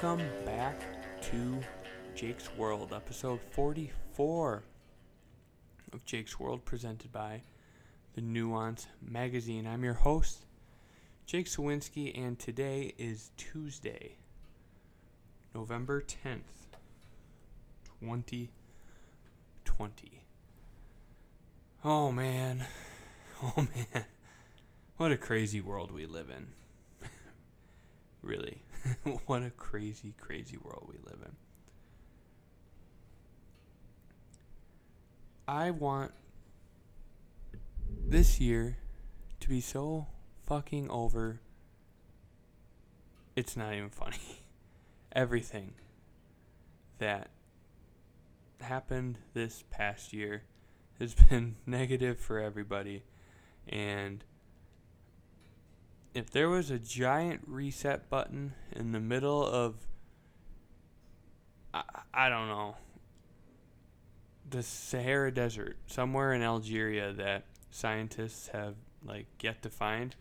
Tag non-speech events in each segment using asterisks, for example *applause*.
Welcome back to Jake's World, episode 44 of Jake's World, presented by the Nuance Magazine. I'm your host, Jake Sawinski, and today is Tuesday, November 10th, 2020. Oh man, *laughs* oh man, what a crazy world we live in. *laughs* really. *laughs* what a crazy, crazy world we live in. I want this year to be so fucking over. It's not even funny. *laughs* Everything that happened this past year has been *laughs* negative for everybody. And if there was a giant reset button in the middle of I, I don't know the Sahara Desert somewhere in Algeria that scientists have like yet to find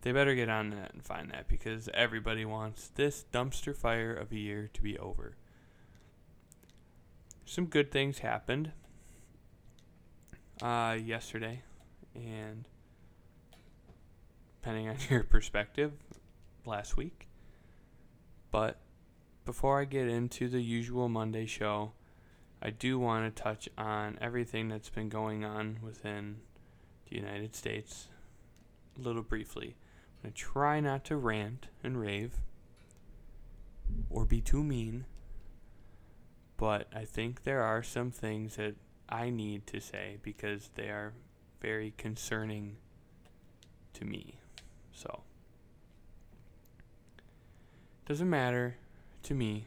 they better get on that and find that because everybody wants this dumpster fire of a year to be over. Some good things happened uh, yesterday and depending on *laughs* your perspective, last week. But before I get into the usual Monday show, I do want to touch on everything that's been going on within the United States a little briefly. I'm going to try not to rant and rave or be too mean, but I think there are some things that I need to say because they are very concerning to me. So, doesn't matter to me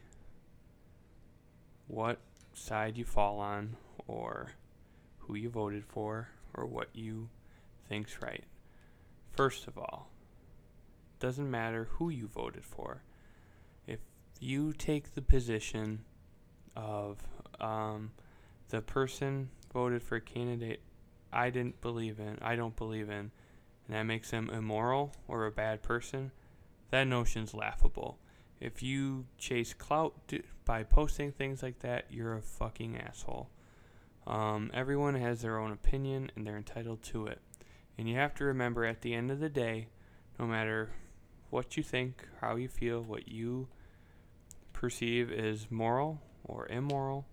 what side you fall on or who you voted for or what you think's right. First of all, doesn't matter who you voted for. If you take the position of um, the person voted for a candidate I didn't believe in, I don't believe in, and that makes them immoral or a bad person, that notion's laughable. If you chase clout by posting things like that, you're a fucking asshole. Um, everyone has their own opinion and they're entitled to it. And you have to remember at the end of the day, no matter what you think, how you feel, what you perceive as moral or immoral,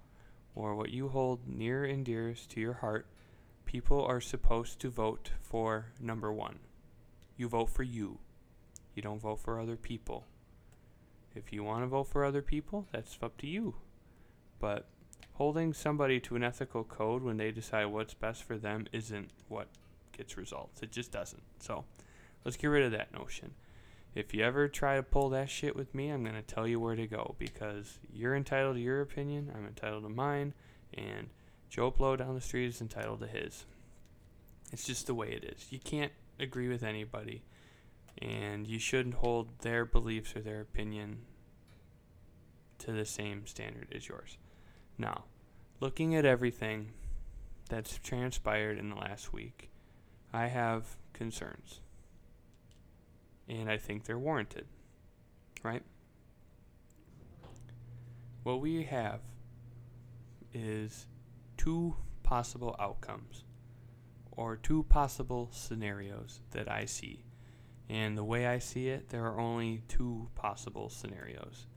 or what you hold near and dearest to your heart, people are supposed to vote for number one. You vote for you. You don't vote for other people. If you want to vote for other people, that's up to you. But holding somebody to an ethical code when they decide what's best for them isn't what gets results. It just doesn't. So let's get rid of that notion. If you ever try to pull that shit with me, I'm going to tell you where to go because you're entitled to your opinion, I'm entitled to mine, and Joe Blow down the street is entitled to his. It's just the way it is. You can't agree with anybody, and you shouldn't hold their beliefs or their opinion to the same standard as yours. Now, looking at everything that's transpired in the last week, I have concerns. And I think they're warranted. Right? What we have is two possible outcomes or two possible scenarios that I see. And the way I see it, there are only two possible scenarios,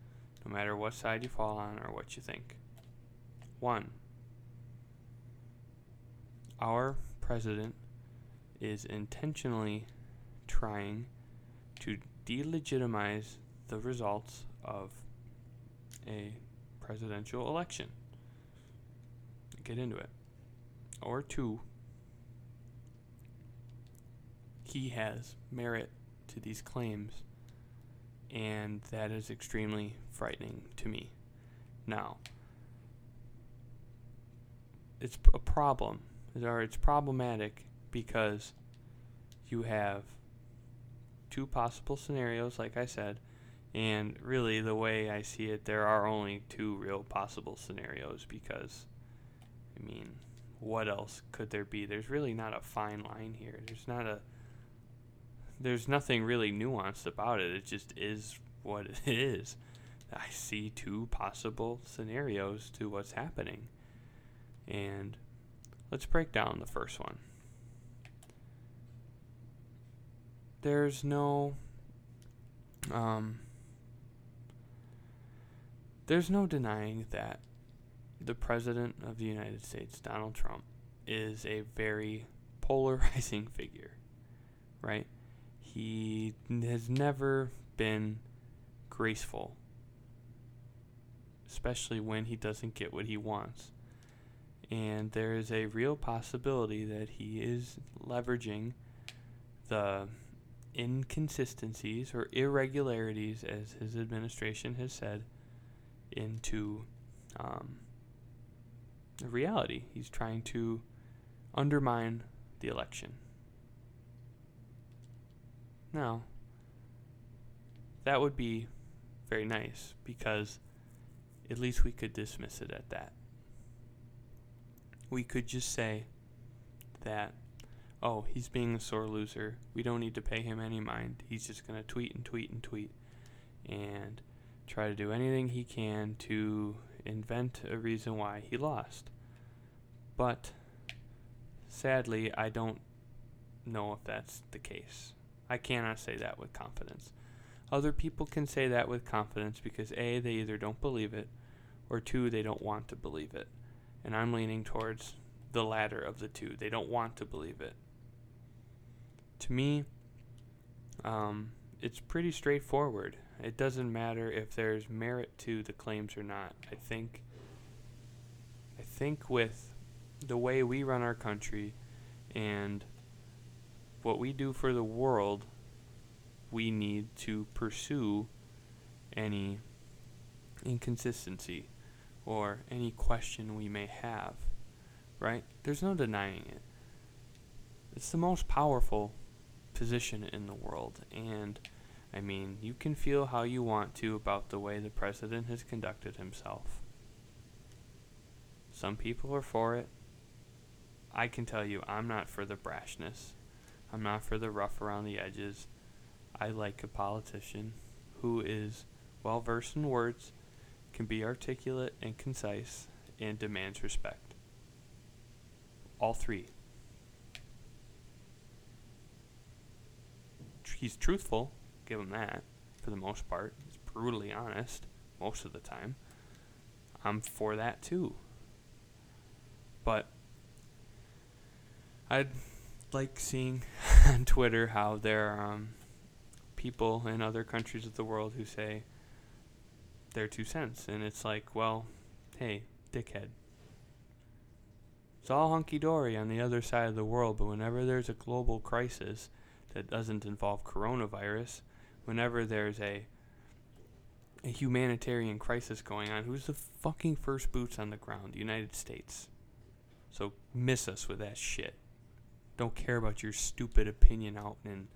no matter what side you fall on or what you think. One, our president is intentionally trying to delegitimize the results of a presidential election get into it. Or two, he has merit to these claims, and that is extremely frightening to me. Now, it's a problem, or it's problematic because you have two possible scenarios, like I said, and really, the way I see it, there are only two real possible scenarios because I mean, what else could there be? There's really not a fine line here. There's not a there's nothing really nuanced about it. It just is what it *laughs* is. I see two possible scenarios to what's happening. And let's break down the first one. There's no um, there's no denying that the President of the United States, Donald Trump, is a very polarizing *laughs* figure, right? He has never been graceful, especially when he doesn't get what he wants. And there is a real possibility that he is leveraging the inconsistencies or irregularities, as his administration has said, into um, reality. He's trying to undermine the election. Now, that would be very nice because at least we could dismiss it at that. We could just say that oh, he's being a sore loser. We don't need to pay him any mind. He's just going to tweet and tweet and tweet and try to do anything he can to invent a reason why he lost. But sadly, I don't know if that's the case. I cannot say that with confidence. Other people can say that with confidence because A, they either don't believe it, or two, they don't want to believe it. And I'm leaning towards the latter of the two. They don't want to believe it to me, um, it's pretty straightforward. It doesn't matter if there's merit to the claims or not. I think I think with the way we run our country and what we do for the world, we need to pursue any inconsistency or any question we may have, right? There's no denying it. It's the most powerful position in the world. And I mean, you can feel how you want to about the way the president has conducted himself. Some people are for it. I can tell you, I'm not for the brashness. I'm not for the rough around the edges. I like a politician who is well versed in words, can be articulate and concise, and demands respect. All three. he's truthful. Give him that for the most part. He's brutally honest most of the time. I'm for that too. But I'd like seeing *laughs* on Twitter how there are um, people in other countries of the world who say their two cents. And it's like, well, hey, dickhead. It's all hunky dory on the other side of the world, but whenever there's a global crisis, that doesn't involve coronavirus, whenever there's a a humanitarian crisis going on, who's the fucking first boots on the ground? The United States. So miss us with that shit. Don't care about your stupid opinion out in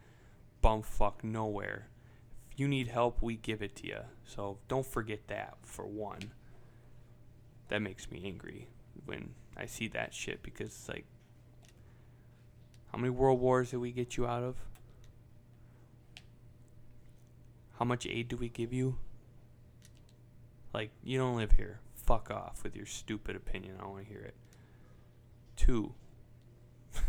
bumfuck nowhere. If you need help, we give it to you. So don't forget that, for one. That makes me angry when I see that shit because it's like, how many world wars did we get you out of? How much aid do we give you? Like, you don't live here. Fuck off with your stupid opinion. I don't want to hear it. Two. *laughs*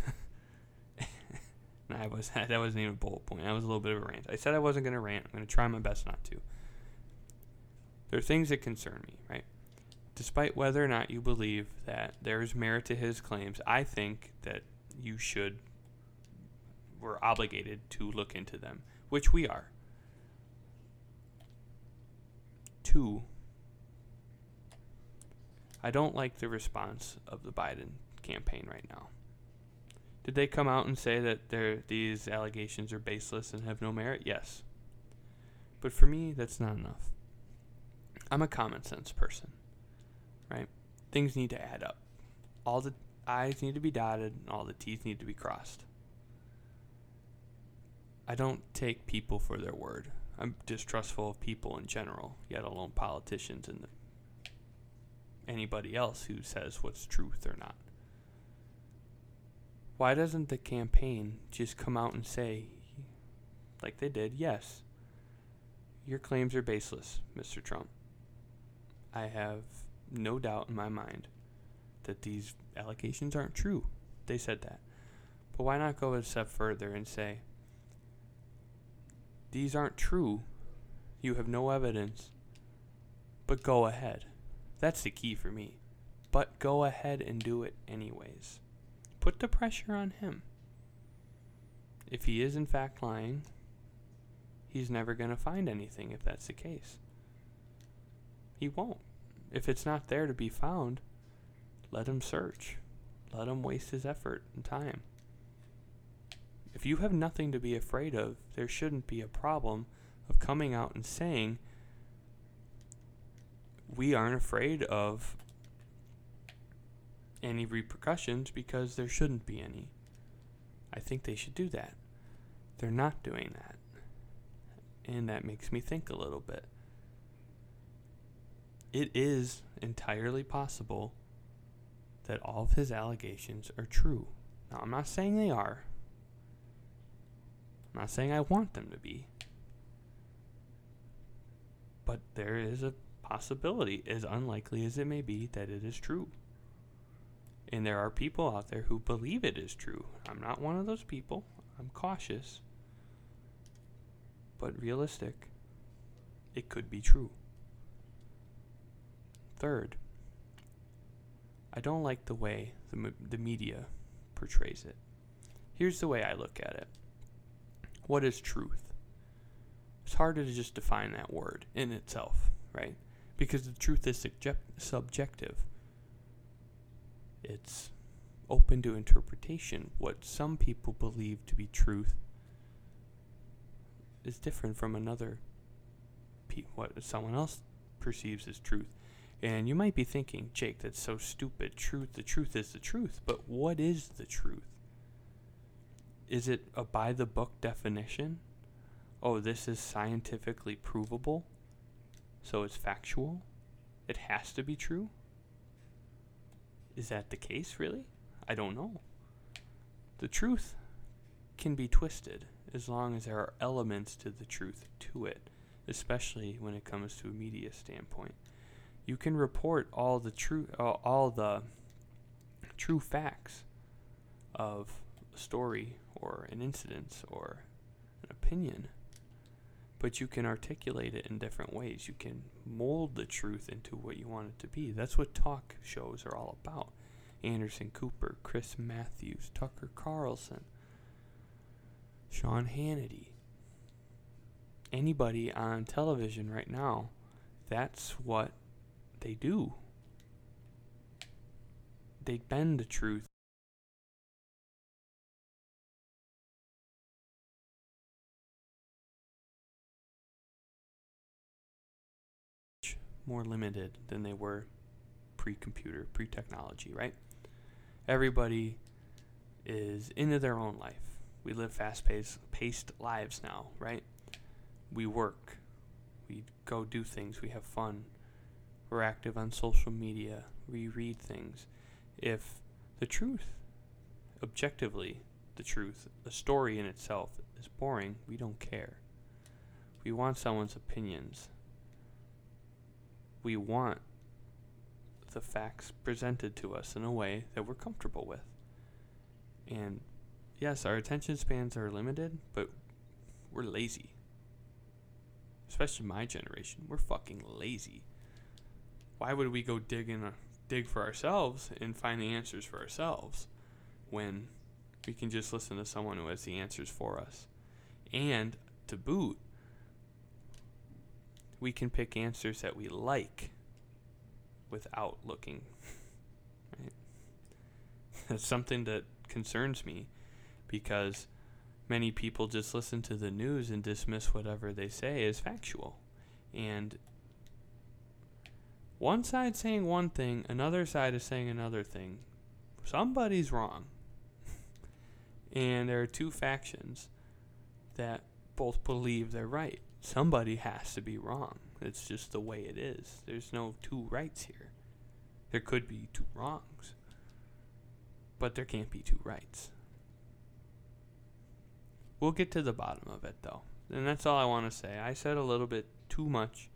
I was *laughs* that wasn't even a bullet point. That was a little bit of a rant. I said I wasn't gonna rant. I'm gonna try my best not to. There are things that concern me, right? Despite whether or not you believe that there is merit to his claims, I think that you should we're obligated to look into them, which we are. Two, I don't like the response of the Biden campaign right now. Did they come out and say that these allegations are baseless and have no merit? Yes. But for me, that's not enough. I'm a common sense person, right? Things need to add up. All the I's need to be dotted, and all the T's need to be crossed. I don't take people for their word. I'm distrustful of people in general, yet alone politicians and anybody else who says what's truth or not. Why doesn't the campaign just come out and say, like they did, yes, Your claims are baseless, Mr. Trump. I have no doubt in my mind that these allegations aren't true. They said that. But why not go a step further and say, these aren't true. You have no evidence. But go ahead. That's the key for me. But go ahead and do it anyways. Put the pressure on him. If he is in fact lying, he's never going to find anything if that's the case. He won't. If it's not there to be found, let him search. Let him waste his effort and time. If you have nothing to be afraid of, there shouldn't be a problem of coming out and saying, we aren't afraid of any repercussions because there shouldn't be any. I think they should do that. They're not doing that. And that makes me think a little bit. It is entirely possible that all of his allegations are true. Now, I'm not saying they are. I'm not saying I want them to be. But there is a possibility, as unlikely as it may be, that it is true. And there are people out there who believe it is true. I'm not one of those people. I'm cautious. But realistic. It could be true. Third, I don't like the way the, the media portrays it. Here's the way I look at it What is truth? It's harder to just define that word in itself, right? Because the truth is subjective it's open to interpretation. What some people believe to be truth is different from another pe- what someone else perceives as truth. And you might be thinking, Jake, that's so stupid. Truth, the truth is the truth. But what is the truth? Is it a by the book definition? Oh, this is scientifically provable, so it's factual? It has to be true? Is that the case, really? I don't know. The truth can be twisted as long as there are elements to the truth to it, especially when it comes to a media standpoint. You can report all the true uh, all the true facts of a story or an incident or an opinion but you can articulate it in different ways. You can mold the truth into what you want it to be. That's what talk shows are all about. Anderson Cooper, Chris Matthews, Tucker Carlson, Sean Hannity. Anybody on television right now, that's what they do. They bend the truth more limited than they were pre computer, pre technology, right? Everybody is into their own life. We live fast paced lives now, right? We work, we go do things, we have fun, we're active on social media, we read things. If the truth, objectively, the truth, a story in itself is boring, we don't care. We want someone's opinions we want the facts presented to us in a way that we're comfortable with. And yes, our attention spans are limited, but we're lazy. Especially my generation. We're fucking lazy. Why would we go dig in a, dig for ourselves and find the answers for ourselves when we can just listen to someone who has the answers for us? And to boot, we can pick answers that we like without looking. Right? *laughs* That's something that concerns me because many people just listen to the news and dismiss whatever they say as factual. And one side saying one thing, another side is saying another thing. Somebody's wrong. *laughs* and there are two factions that both believe they're right somebody has to be wrong. It's just the way it is. There's no two rights here. There could be two wrongs, but there can't be two rights. We'll get to the bottom of it, though. and that's all I want to say. I said a little bit too much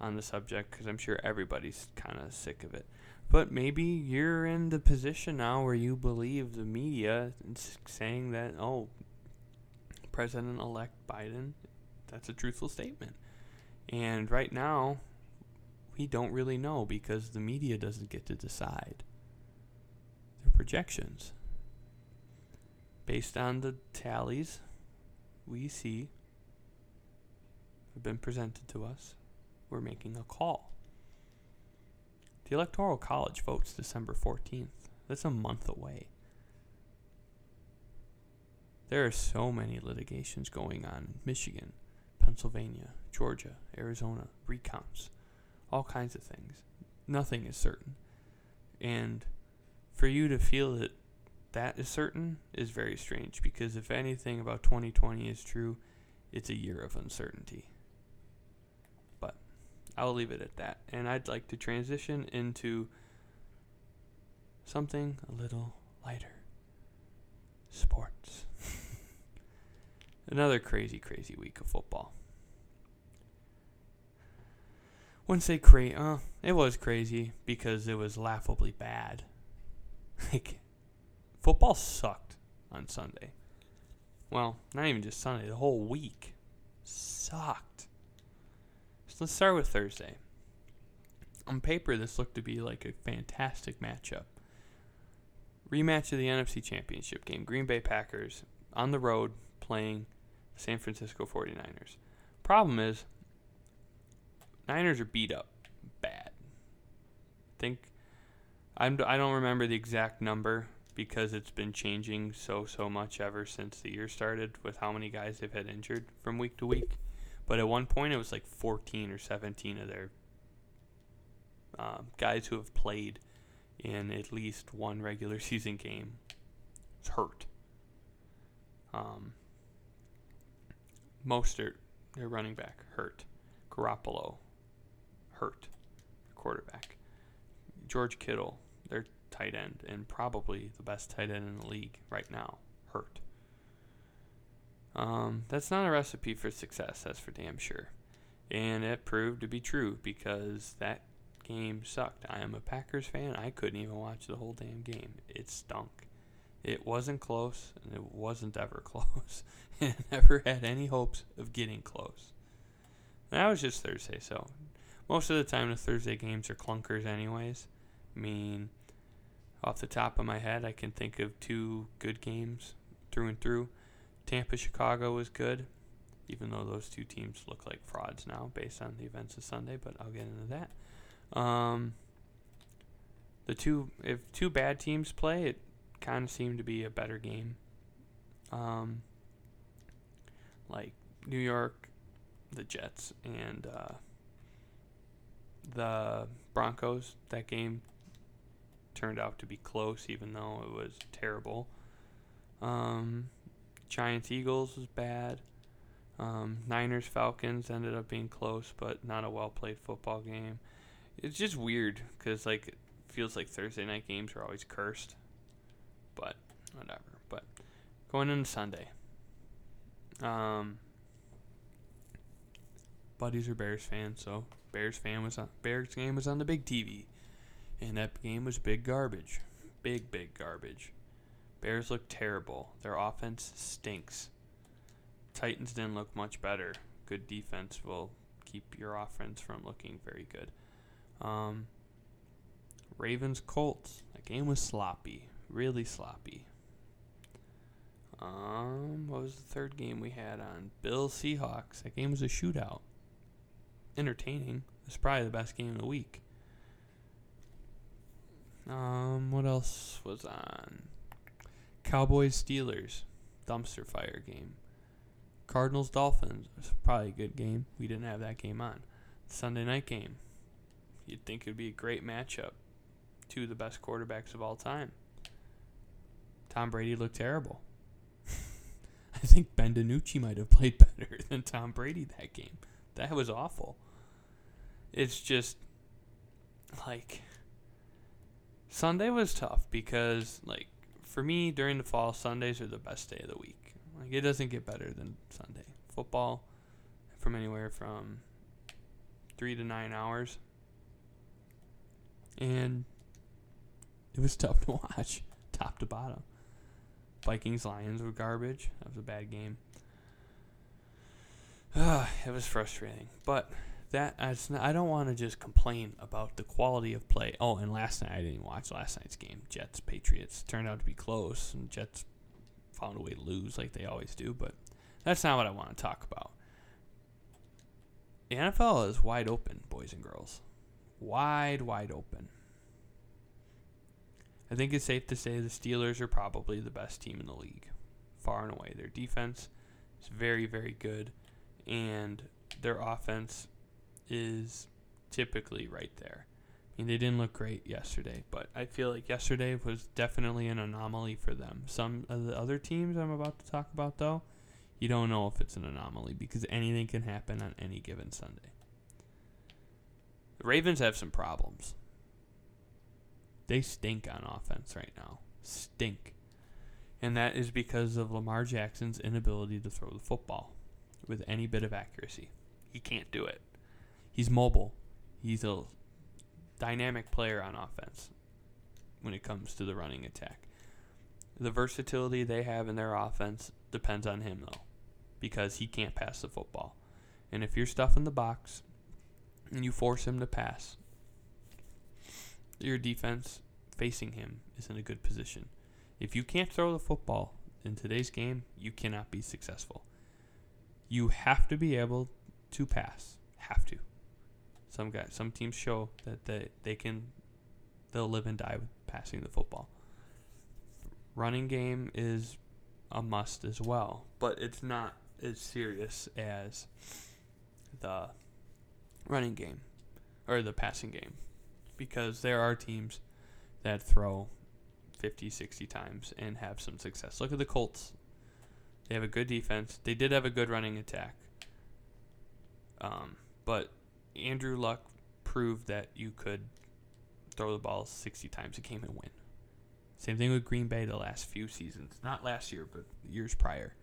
on the subject because I'm sure everybody's kind of sick of it. But maybe you're in the position now where you believe the media is saying that, oh, President elect Biden, that's a truthful statement. And right now, we don't really know because the media doesn't get to decide. Their projections. Based on the tallies we see have been presented to us, we're making a call. The Electoral College votes December 14th. That's a month away. There are so many litigations going on in Michigan, Pennsylvania, Georgia, Arizona, recounts, all kinds of things. Nothing is certain. And for you to feel that that is certain is very strange because if anything about 2020 is true, it's a year of uncertainty. But I'll leave it at that. And I'd like to transition into something a little lighter sports. Another crazy, crazy week of football. Wouldn't say crazy. Uh, it was crazy because it was laughably bad. *laughs* like, football sucked on Sunday. Well, not even just Sunday, the whole week sucked. So let's start with Thursday. On paper, this looked to be like a fantastic matchup. Rematch of the NFC Championship game. Green Bay Packers on the road playing San Francisco 49ers. Problem is, Niners are beat up bad. I think I'm, I don't remember the exact number because it's been changing so so much ever since the year started with how many guys they've had injured from week to week. But at one point, it was like 14 or 17 of their um, guys who have played in at least one regular *laughs* season game is hurt. Um, Mostert, their running back, hurt. Garoppolo, hurt. Quarterback. George Kittle, their tight end, and probably the best tight end in the league right now, hurt. Um, that's not a recipe for success, that's for damn sure. And it proved to be true because that game sucked. I am a Packers fan. I couldn't even watch the whole damn game. It stunk. It wasn't close, and it wasn't ever *laughs* close. and never had any hopes of getting close. And that was just Thursday, so most of the time the Thursday games are clunkers, anyways. I mean, off the top of my head, I can think of two good games through and through. Tampa Chicago was good, even though those two teams look like frauds now based on the events of Sunday, but I'll get into that. Um, the two if two bad teams play, it kind of seemed to be a better game. Um, like New York, the Jets, and uh, the Broncos. That game turned out to be close, even though it was terrible. Um, Giants Eagles was bad. Um, Niners Falcons ended up being close, but not a well played football game. It's just weird because like it feels like Thursday night games are always cursed, but whatever. But going into Sunday, um, buddies are Bears fans, so Bears fan was on Bears game was on the big TV, and that game was big garbage, big big garbage. Bears look terrible. Their offense stinks. Titans didn't look much better. Good defense will keep your offense from looking very good. Um, Ravens Colts. That game was sloppy, really sloppy. Um, what was the third game we had on? Bill Seahawks. That game was a shootout. Entertaining. It's probably the best game of the week. Um, what else was on? Cowboys Steelers, dumpster fire game. Cardinals Dolphins was probably a good game. We didn't have that game on. Sunday night game. You'd think it'd be a great matchup. Two of the best quarterbacks of all time. Tom Brady looked terrible. *laughs* I think Ben DiNucci might have played *laughs* better than Tom Brady that game. That was awful. It's just like Sunday was tough because like for me, during the fall, Sundays are the best day of the week. Like it doesn't get better than Sunday. football from anywhere from three to nine hours. And it was *laughs* tough to watch, top to bottom. Vikings Lions were garbage. That was a bad game. Uh, *sighs* it was frustrating, but that not, I don't want to just complain about the quality of play. Oh, and last night I didn't watch last night's game. Jets Patriots turned out to be close, and Jets found a way to lose like they always do. But that's not what I want to talk about. The NFL is wide open, boys and girls. Wide, wide open. I think it's safe to say the Steelers are probably the best team in the league, far and away. Their defense is very, very good, and their offense is typically right there. I mean, they didn't look great yesterday, but I feel like yesterday was definitely an anomaly for them. Some of the other teams I'm about to talk about, though, you don't know if it's an anomaly because anything can happen on any given Sunday. The Ravens have some problems. They stink on offense right now. Stink. And that is because of Lamar Jackson's inability to throw the football with any bit of accuracy. He can't do it. He's mobile. He's a dynamic player on offense when it comes to the running attack. The versatility they have in their offense depends on him, though, because he can't pass the football. And if you're stuffing the box and you force him to pass, your defense facing him is in a good position. If you can't throw the football in today's game, you cannot be successful. You have to be able to pass. Have to. Some guys, some teams show that they, they can, they'll live and die with passing the football. Running game is a must as well, but it's not as serious as the running game or the passing game because there are teams that throw 50, 60 times and have some success. Look at the Colts. They have a good defense. They did have a good running attack. Um, but Andrew Luck proved that you could throw the ball 60 times a game and win. Same thing with Green Bay the last few seasons. Not last year, but years prior.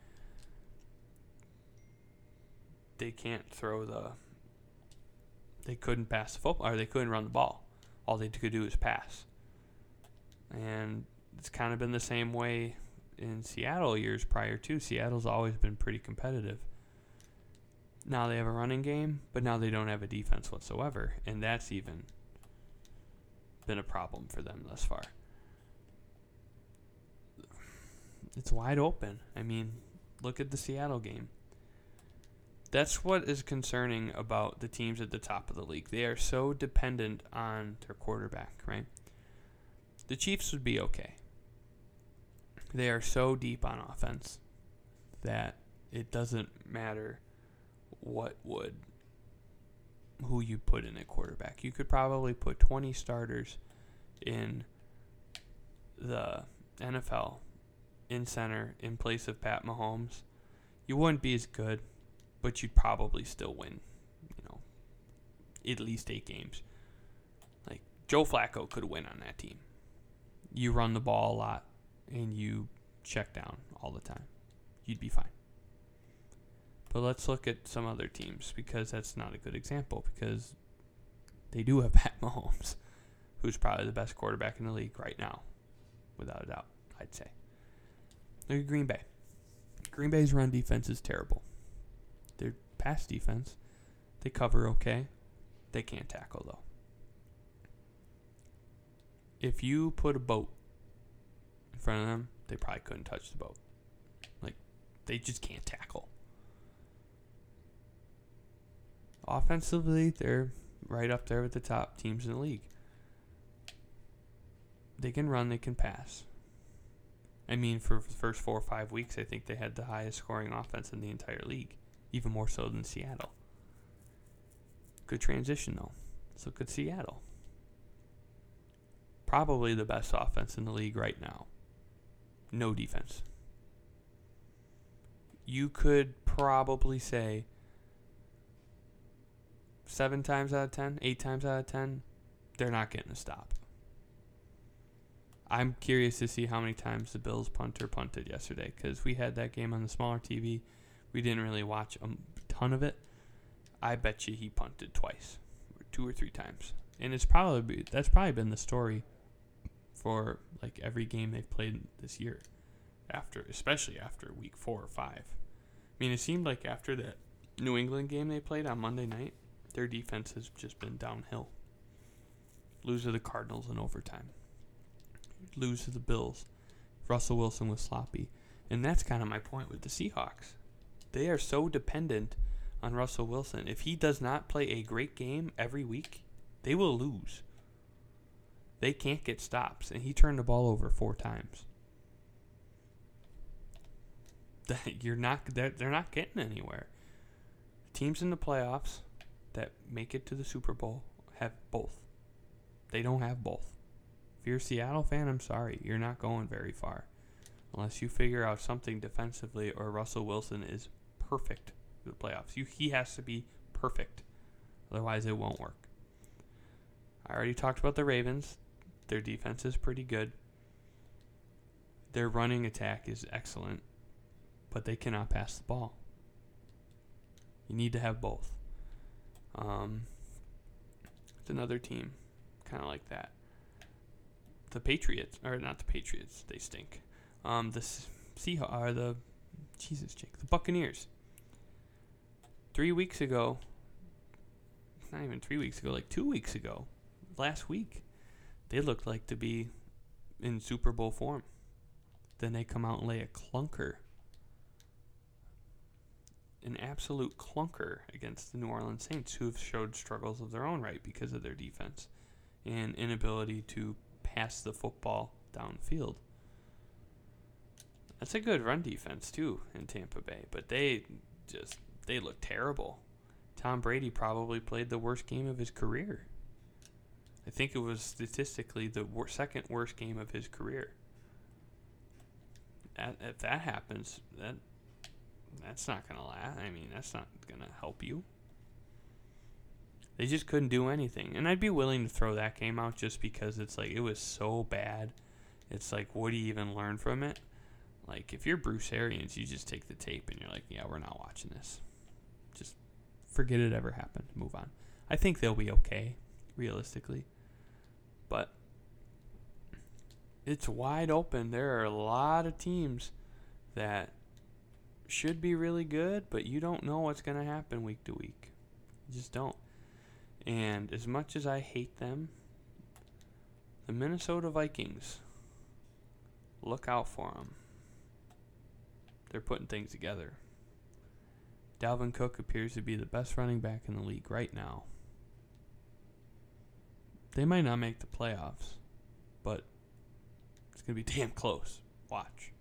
They can't throw the. They couldn't pass the football, or they couldn't run the ball. All they could do is pass. And it's kind of been the same way in Seattle years prior to. Seattle's always been pretty competitive. Now they have a running game, but now they don't have a defense whatsoever, and that's even been a problem for them thus far. It's wide open. I mean, look at the Seattle game. That's what is concerning about the teams at the top of the league. They are so dependent on their quarterback, right? The Chiefs would be okay. They are so deep on offense that it doesn't matter what would who you put in at quarterback. You could probably put 20 starters in the NFL in center in place of Pat Mahomes. You wouldn't be as good, but you'd probably still win, you know, at least 8 games. Like Joe Flacco could win on that team you run the ball a lot and you check down all the time, you'd be fine. But let's look at some other teams because that's not a good example because they do have *laughs* Pat Mahomes, who's probably the best quarterback in the league right now, without a doubt, I'd say. Look at Green Bay. Green Bay's run defense is terrible. Pass defense, they cover okay. They can't tackle though if you put a boat in front of them, they probably couldn't touch the boat. Like, they just can't tackle. Offensively, they're right up there with the top teams in the league. They can run, they can pass. I mean, for the first four or five weeks, I think they had the highest scoring offense in the entire league, even more so than Seattle. Good transition, though. So good Seattle probably the best offense in the league right now. No defense. You could probably say seven times out of ten, eight times out of ten, they're not getting a stop. I'm curious to see how many times the Bills punter punted yesterday because we had that game on the smaller TV. We didn't really watch a ton of it. I bet you he punted twice, or two or three times, and it's probably that's probably been the story for like every game they've played this year. After, especially after week four or five. I mean, it seemed like after that New England game they played on Monday night, their defense has just been downhill. Lose to the Cardinals in overtime. Lose to the Bills. Russell Wilson was sloppy. And that's kind of my point with the Seahawks. They are so dependent on Russell Wilson. If he does not play a great game every week, they will lose. They can't get stops, and he turned the ball over four times. *laughs* You're not they're, they're not getting anywhere. Teams in the playoffs that make it to the Super Bowl have both. They don't have both. If you're a Seattle fan, I'm sorry, you're not going very far unless you figure out something defensively or Russell Wilson is perfect for the playoffs. You, he has to be perfect. Otherwise, it won't work. I already talked about the Ravens. Their defense is pretty good. Their running attack is excellent, but they cannot pass the ball. You need to have both. Um, it's another team kind of like that. The Patriots, or not the Patriots, they stink. Um, the Seahawks, are the Jesus, Jake, the Buccaneers. Three weeks ago, not even three weeks ago, like two weeks ago, last week, they looked like to be in Super Bowl form. Then they come out and lay a clunker, an absolute clunker against the New Orleans Saints, who have showed struggles of their own right because of their defense and inability to pass the football downfield. That's a good run defense too in Tampa Bay, but they just they look terrible. Tom Brady probably played the worst game of his career. I think it was statistically the wor- second worst game of his career. That, if that happens, that that's not gonna last. I mean, that's not gonna help you. They just couldn't do anything, and I'd be willing to throw that game out just because it's like it was so bad. It's like, what do you even learn from it? Like, if you're Bruce Arians, you just take the tape and you're like, yeah, we're not watching this. Forget it ever happened. Move on. I think they'll be okay, realistically. But it's wide open. There are a lot of teams that should be really good, but you don't know what's going to happen week to week. You just don't. And as much as I hate them, the Minnesota Vikings, look out for them. They're putting things together. Dalvin Cook appears to be the best running back in the league right now. They might not make the playoffs, but it's going to be *laughs* damn close. Watch.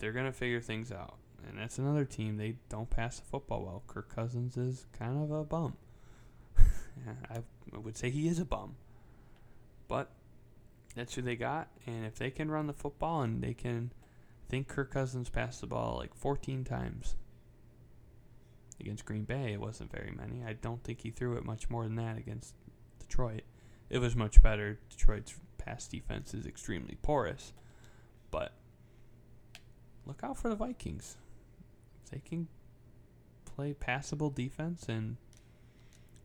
They're going to figure things out. And that's another team. They don't pass the football well. Kirk Cousins is kind of a bum. *laughs* I would say he is a bum. But that's who they got. And if they can run the football and they can think Kirk Cousins passed the ball like 14 times against Green Bay. It wasn't very many. I don't think he threw it much more than that against Detroit. It was much better. Detroit's pass defense is extremely porous. But look out for the Vikings. They can play passable defense and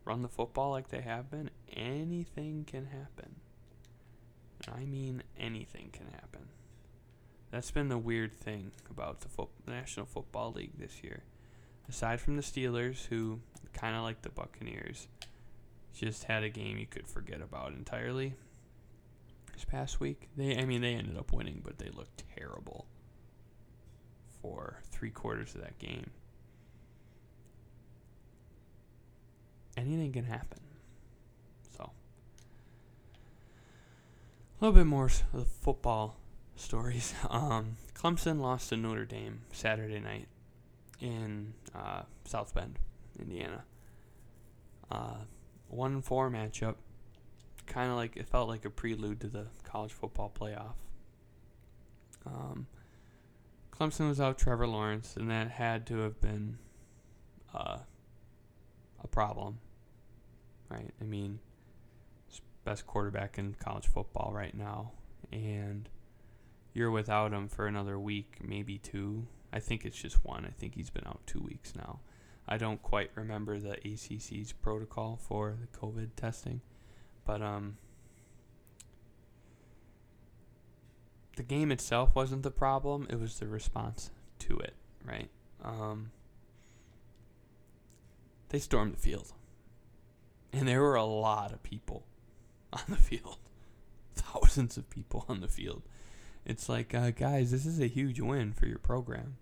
run the football like they have been, anything can happen. I mean, anything can happen. That's been the weird thing about the fo- National Football League this year. Aside from the Steelers, who kind of like the Buccaneers, just had a game you could forget about entirely. This past week, they I mean they ended up winning, but they looked terrible for three quarters of that game. Anything can happen. So, a little bit more of the football stories. *laughs* Um, Clemson lost to Notre Dame Saturday night in uh, South Bend, Indiana. Uh, one four matchup, kind of like it felt like a prelude to the college football playoff. Um, Clemson was out Trevor Lawrence, and that had to have been uh, a problem, right? I mean, best quarterback in college football right now, and you're without him for another week, maybe two. I think it's just one. I think he's been out two weeks now. I don't quite remember the ACC's protocol for the COVID testing, but um, the game itself wasn't the problem. It was the response to it, right? Um, they stormed the field, and there were a lot of people *laughs* on the field, *laughs* thousands of people on the field. It's like, uh, guys, this is a huge win for your program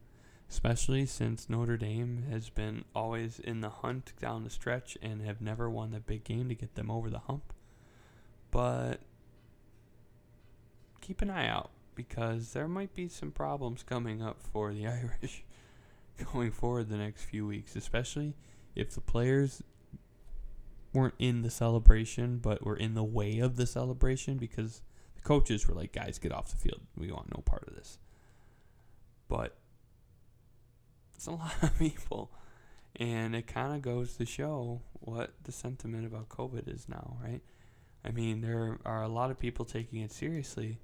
especially since Notre Dame has been always in the hunt down the stretch and have never won the big game to get them over the hump. But keep an eye out because there might be some problems coming up for the *laughs* Irish going forward the next few weeks, especially if the players weren't in the celebration but were in the way of the celebration because the coaches were like, guys, get off the field. We want no part of this. But it's a lot of people. And it kind of goes to show what the sentiment about COVID is now, right? I mean, there are a lot of people taking it seriously.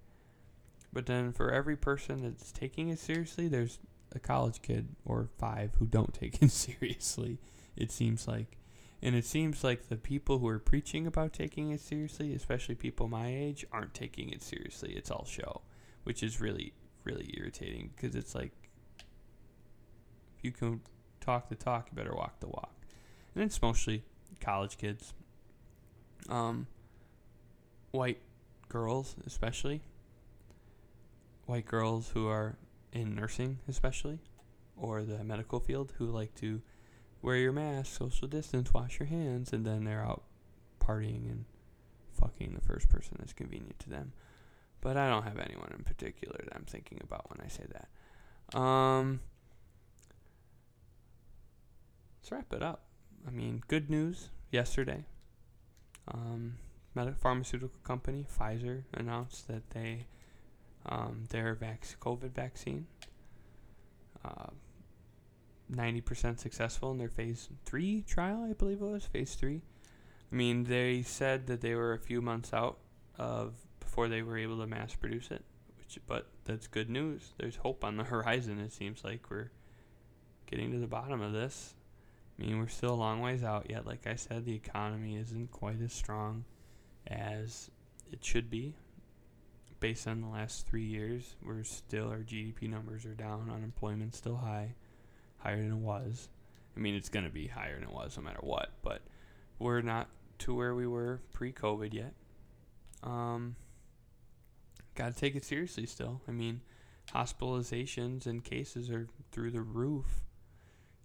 But then for every person that's taking it seriously, there's a college kid or five who don't *laughs* take it seriously, it seems like. And it seems like the people who are preaching about taking it seriously, especially people my age, aren't taking it seriously. It's all show, which is really, really irritating because it's like if you can talk the talk, you better walk the walk. And it's mostly college kids, um, white girls, especially. White girls who are in nursing, especially, or the medical field, who like to wear your mask, social distance, wash your hands, and then they're out partying and fucking the first person that's convenient to them. But I don't have anyone in particular that I'm thinking about when I say that. Um, let's wrap it up. I mean, good news yesterday. Um, pharmaceutical company Pfizer announced that they um, their vac- COVID vaccine, uh, 90% successful in their phase three trial, I believe it was phase three. I mean, they said that they were a few months out of before they were able to mass produce it, which but that's good news. There's hope on the *laughs* horizon. It seems like we're getting to the bottom of this. I mean, we're still a long ways out yet. Like I said, the economy isn't quite as strong as it should be. Based on the last three years, we're still, our GDP numbers are down, unemployment's still high, higher than it was. I mean, it's going to be higher than it was no matter what, but we're not to where we were pre COVID yet. Um, Got to take it seriously still. I mean, hospitalizations and cases are through the roof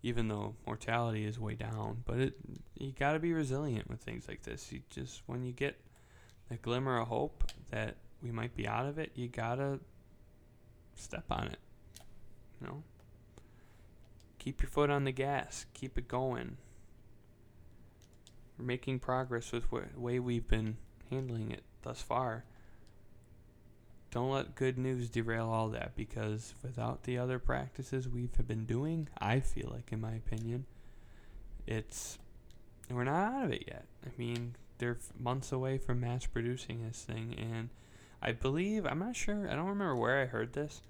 even though mortality is way down. But it you got to be resilient with things like this. You just when you get that glimmer of hope that we might be out of it, you gotta step on it. You know, keep your foot on the gas, keep it going. We're making progress with the way we've been handling it thus far don't let good news derail all that because without the other practices we've been doing, I feel like, in my opinion, it's we're not out of it yet. I mean, they're months away from mass producing this thing, and I believe I'm not sure. I don't remember where I heard this,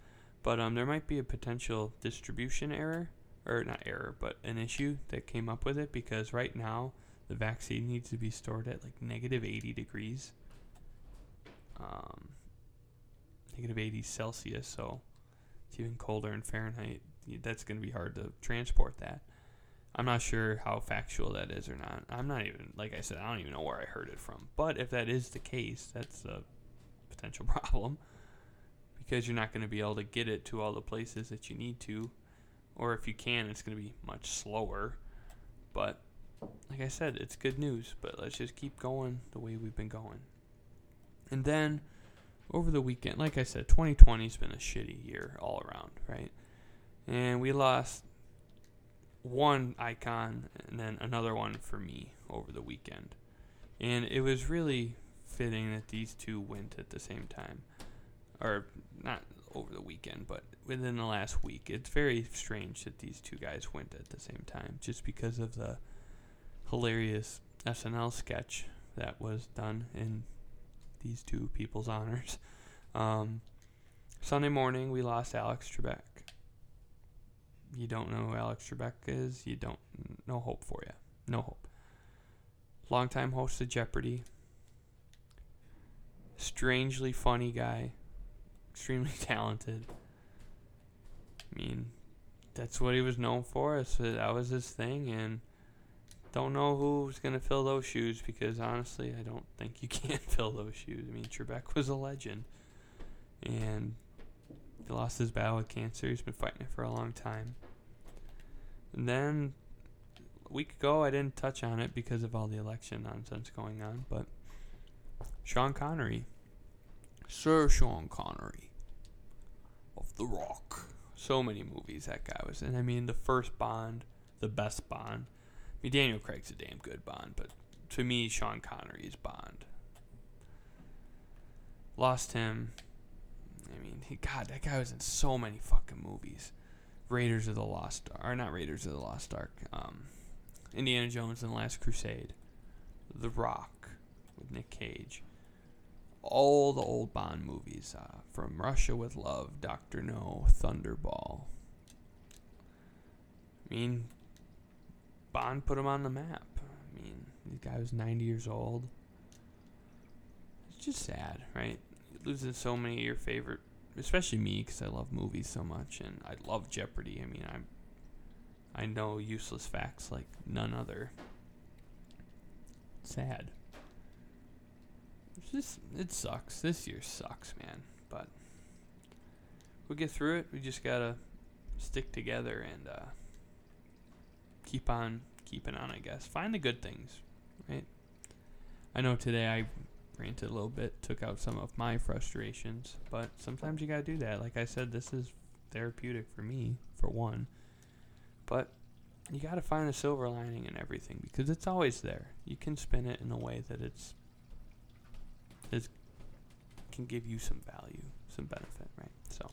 but um, there might be a potential distribution error, or not error, but an issue that came up with it because right now the vaccine needs to be stored at like negative 80 degrees. Um, negative 80 Celsius, so it's even colder in Fahrenheit. That's going to be hard to transport that. I'm not sure how factual that is or not. I'm not even, like I said, I don't even know where I heard it from. But if that is the case, that's a potential *laughs* problem because you're not going to be able to get it to all the places that you need to. Or if you can, it's going to be much slower. But like I said, it's good news. But let's just keep going the way we've been going. And then over the weekend, like I said, 2020 has been a shitty year all around, right? And we lost one icon and then another one for me over the weekend. And it was really fitting that these two went at the same time. Or not over the weekend, but within the last week. It's very strange that these two guys went at the same time just because of the hilarious SNL sketch that was done in these two people's honors. Um, Sunday morning, we lost Alex Trebek. you don't know who Alex Trebek is, you don't no hope for you. No hope. Longtime host of Jeopardy. Strangely funny guy. Extremely *laughs* talented. I mean, that's what he was known for. That was his thing, and don't know who's gonna fill those shoes because honestly, I don't think you *laughs* can fill those shoes. I mean, Trebek was a legend, and he lost his battle with cancer. He's been fighting it for a long time. And then a week ago, I didn't touch on it because of all the election nonsense going on, but Sean Connery, Sir Sean Connery of The Rock. So many movies that guy was in. I mean, the first Bond, the best Bond. Mean, Daniel Craig's a damn good Bond, but to me, Sean Connery is Bond. Lost him. I mean, he, God, that guy was in so many fucking movies. Raiders of the Lost, or not Raiders of the Lost Ark. Um, Indiana Jones and the Last Crusade. The Rock with Nick Cage. All the old Bond movies, uh, from Russia with Love, Doctor No, Thunderball. I mean, Bond put him on the map. I mean, the guy was 90 years old. It's just sad, right? Losing so many of your favorite, especially me, because I love movies so much, and I love Jeopardy. I mean, I'm, I know useless facts like none other. Sad. It's just, it sucks. This year sucks, man. But we'll get through it. We just gotta stick together and uh, keep on keeping on, I guess. Find the good things, right? I know today I ranted a little bit, took out some of my frustrations, but sometimes you gotta do that. Like I said, this is therapeutic for me, for one. But you gotta find the silver lining in everything because it's always there. You can spin it in a way that it's is can give you some value, some benefit, right? So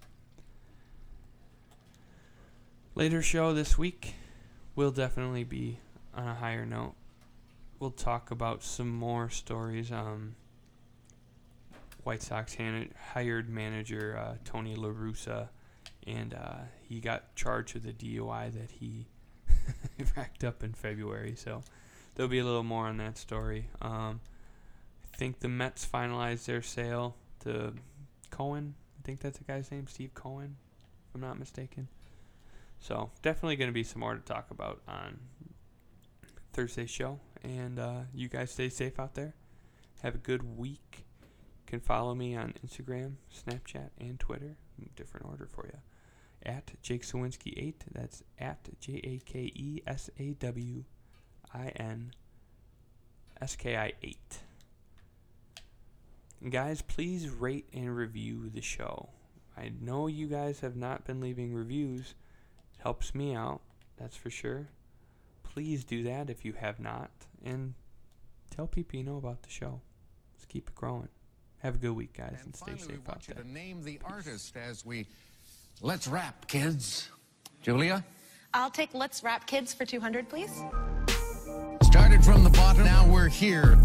later show this week will definitely be on a higher note. We'll talk about some more stories. Um, White Sox han- hired manager uh, Tony La Russa, and uh, he got charged with a DUI that he *laughs* racked up in February. So there'll be a little more on that story. Um, I think the Mets finalized their sale to Cohen. I think that's the guy's name, Steve Cohen, if I'm not mistaken. So definitely going to be some more to talk about on Thursday's show. And uh, you guys stay safe out there. Have a good week. You can follow me on Instagram, Snapchat, and Twitter. Different order for you. At Jake Sawinski 8. That's at J A K E S A W I N S K I 8. Guys, please rate and review the show. I know you guys have not been leaving reviews. It helps me out, that's for sure. Please do that if you have not. And tell people you know about the show. Let's keep it growing. Have a good week, guys, and, And stay finally, we safe want out you there. to name the artist as we let's rap, kids. Julia, I'll take Let's Rap Kids for 200, please. started from the bottom, now we're here.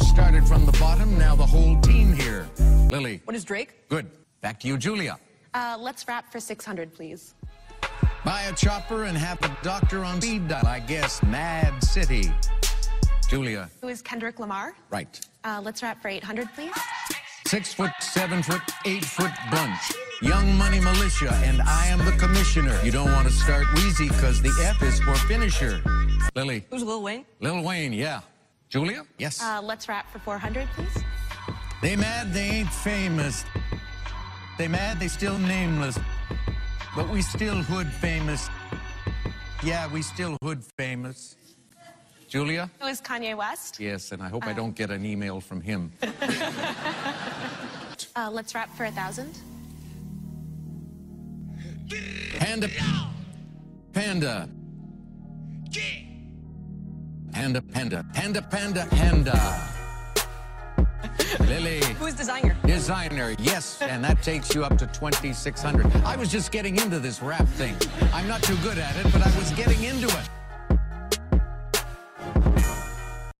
Started from the bottom, now the whole team here. Lily, What is Drake? good. Back to you, Julia. Uh, let's rap for 600, please. Buy a chopper and have a doctor on speed dial. I guess Mad City. Julia, Who is Kendrick Lamar? right. Uh, let's rap for 800, please. Six foot, seven foot, eight foot bunch. Young Money Militia, and I am the commissioner. You don't want to start Weezy because the F is for finisher. Lily, Who's Lil Wayne? Lil Wayne, yeah. Julia? Yes. Uh, let's rap for 400, please. they mad they ain't famous. They mad they still nameless. But we still hood famous. Yeah, we still hood famous. Julia? Who is Kanye West? Yes, and I hope I don't get an email from him. *laughs* Uh, let's rap for a 1,000. Panda. Panda. Panda, panda, panda, panda, panda. Lily. Who is Desiigner? Desiigner, yes, and that takes you up to 2,600. I was just getting into this rap thing. I'm not too good at it, but I was getting into it.